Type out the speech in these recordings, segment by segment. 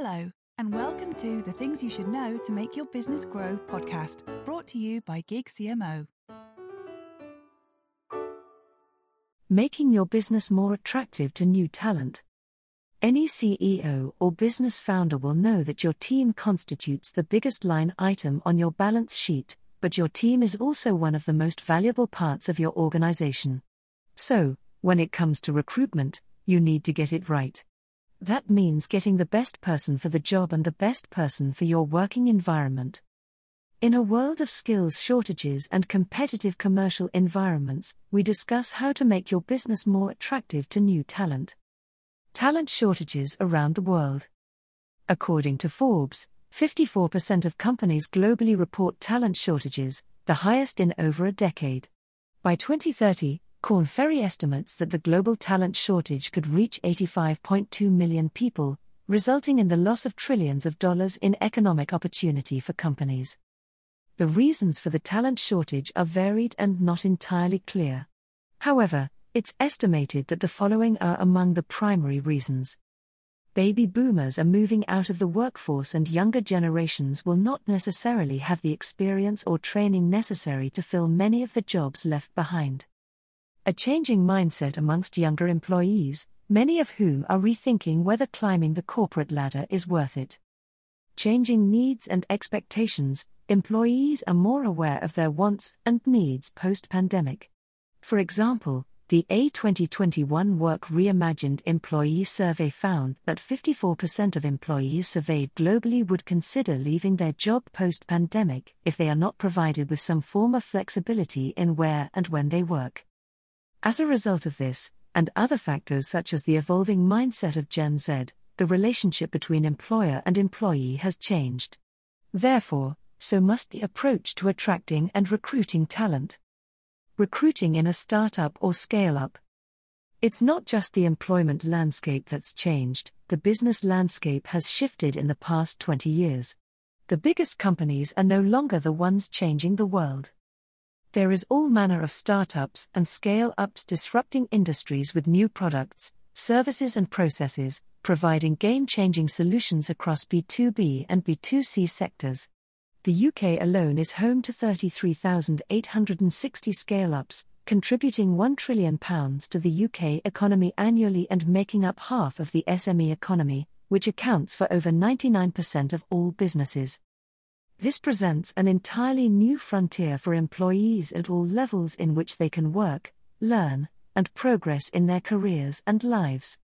Hello, and welcome to the Things You Should Know to Make Your Business Grow podcast, brought to you by Gig CMO. Making your business more attractive to new talent. Any CEO or business founder will know that your team constitutes the biggest line item on your balance sheet, but your team is also one of the most valuable parts of your organization. So, when it comes to recruitment, you need to get it right. That means getting the best person for the job and the best person for your working environment. In a world of skills shortages and competitive commercial environments, we discuss how to make your business more attractive to new talent. Talent shortages around the world. According to Forbes, 54% of companies globally report talent shortages, the highest in over a decade. By 2030, Korn Ferry estimates that the global talent shortage could reach 85.2 million people, resulting in the loss of trillions of dollars in economic opportunity for companies. The reasons for the talent shortage are varied and not entirely clear. However, it's estimated that the following are among the primary reasons. Baby boomers are moving out of the workforce, and younger generations will not necessarily have the experience or training necessary to fill many of the jobs left behind a changing mindset amongst younger employees, many of whom are rethinking whether climbing the corporate ladder is worth it. Changing needs and expectations, employees are more aware of their wants and needs post pandemic. For example, the EY 2021 Work Reimagined Employee Survey found that 54% of employees surveyed globally would consider leaving their job post pandemic if they are not provided with some form of flexibility in where and when they work. As a result of this, and other factors such as the evolving mindset of Gen Z, the relationship between employer and employee has changed. Therefore, so must the approach to attracting and recruiting talent. Recruiting in a startup or scale up. It's not just the employment landscape that's changed, the business landscape has shifted in the past 20 years. The biggest companies are no longer the ones changing the world. There is all manner of startups and scale ups disrupting industries with new products, services, and processes, providing game changing solutions across B2B and B2C sectors. The UK alone is home to 33,860 scale ups, contributing £1 trillion to the UK economy annually and making up half of the SME economy, which accounts for over 99% of all businesses. This presents an entirely new frontier for employees at all levels in which they can work, learn, and progress in their careers and lives.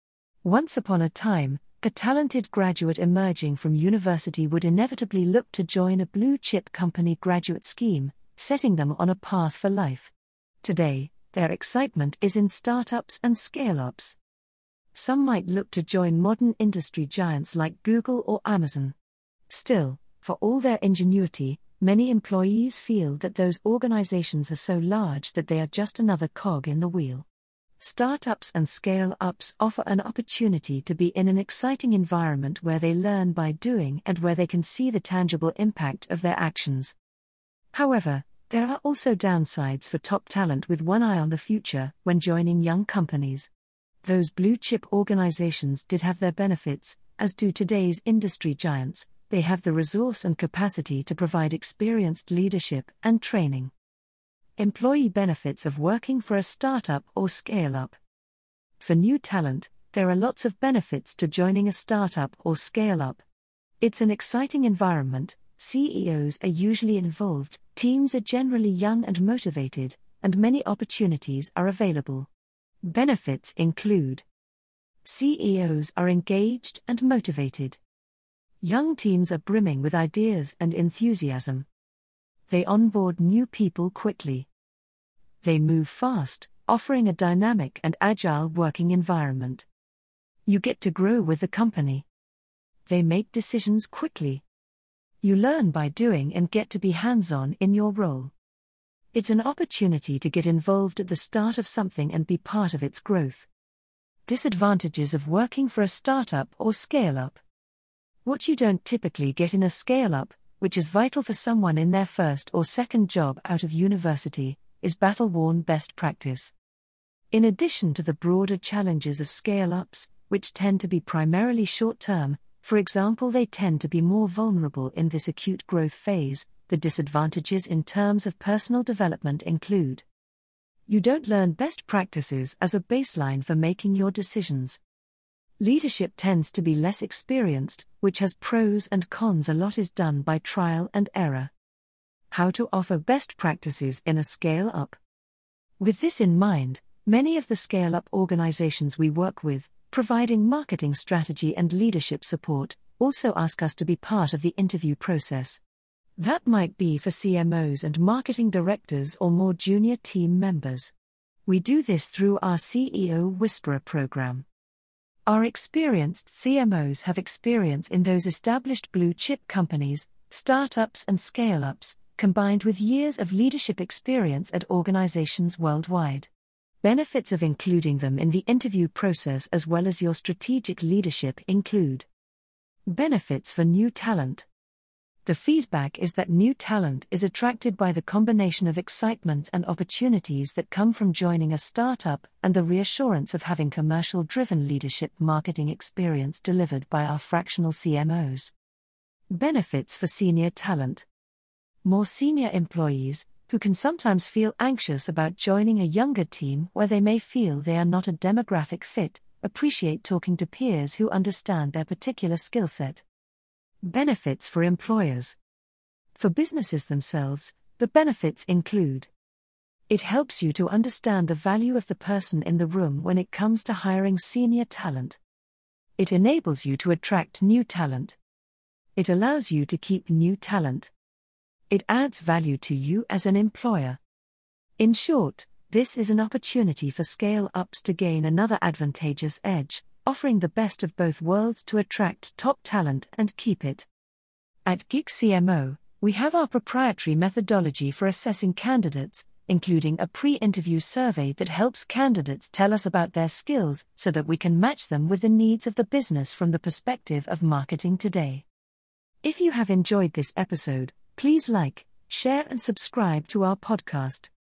Once upon a time, a talented graduate emerging from university would inevitably look to join a blue chip company graduate scheme, setting them on a path for life. Today, their excitement is in startups and scale ups. Some might look to join modern industry giants like Google or Amazon. Still, for all their ingenuity, many employees feel that those organizations are so large that they are just another cog in the wheel. Startups and scale ups offer an opportunity to be in an exciting environment where they learn by doing and where they can see the tangible impact of their actions. However, there are also downsides for top talent with one eye on the future when joining young companies. Those blue chip organizations did have their benefits, as do today's industry giants, they have the resource and capacity to provide experienced leadership and training. Employee benefits of working for a startup or scale up. For new talent, there are lots of benefits to joining a startup or scale up. It's an exciting environment, CEOs are usually involved, teams are generally young and motivated, and many opportunities are available. Benefits include CEOs are engaged and motivated. Young teams are brimming with ideas and enthusiasm. They onboard new people quickly. They move fast, offering a dynamic and agile working environment. You get to grow with the company. They make decisions quickly. You learn by doing and get to be hands on in your role. It's an opportunity to get involved at the start of something and be part of its growth. Disadvantages of working for a startup or scale up. What you don't typically get in a scale up, which is vital for someone in their first or second job out of university, is battle worn best practice. In addition to the broader challenges of scale ups, which tend to be primarily short term, For example, they tend to be more vulnerable in this acute growth phase. The disadvantages in terms of personal development include you don't learn best practices as a baseline for making your decisions. Leadership tends to be less experienced, which has pros and cons. A lot is done by trial and error. How to offer best practices in a scale up. With this in mind, many of the scale up organizations we work with, providing marketing strategy and leadership support, also ask us to be part of the interview process. That might be for CMOs and marketing directors or more junior team members. We do this through our CEO Whisperer program. Our experienced CMOs have experience in those established blue chip companies, startups, and scale ups, combined with years of leadership experience at organizations worldwide. Benefits of including them in the interview process as well as your strategic leadership include benefits for new talent. The feedback is that new talent is attracted by the combination of excitement and opportunities that come from joining a startup and the reassurance of having commercial driven leadership marketing experience delivered by our fractional CMOs. Benefits for senior talent. More senior employees, who can sometimes feel anxious about joining a younger team where they may feel they are not a demographic fit, appreciate talking to peers who understand their particular skill set. Benefits for employers. For businesses themselves, the benefits include it helps you to understand the value of the person in the room when it comes to hiring senior talent. It enables you to attract new talent. It allows you to keep new talent. It adds value to you as an employer. In short, this is an opportunity for scale ups to gain another advantageous edge, offering the best of both worlds to attract top talent and keep it. At Geek CMO, we have our proprietary methodology for assessing candidates, including a pre interview survey that helps candidates tell us about their skills so that we can match them with the needs of the business from the perspective of marketing today. If you have enjoyed this episode, please like, share, and subscribe to our podcast.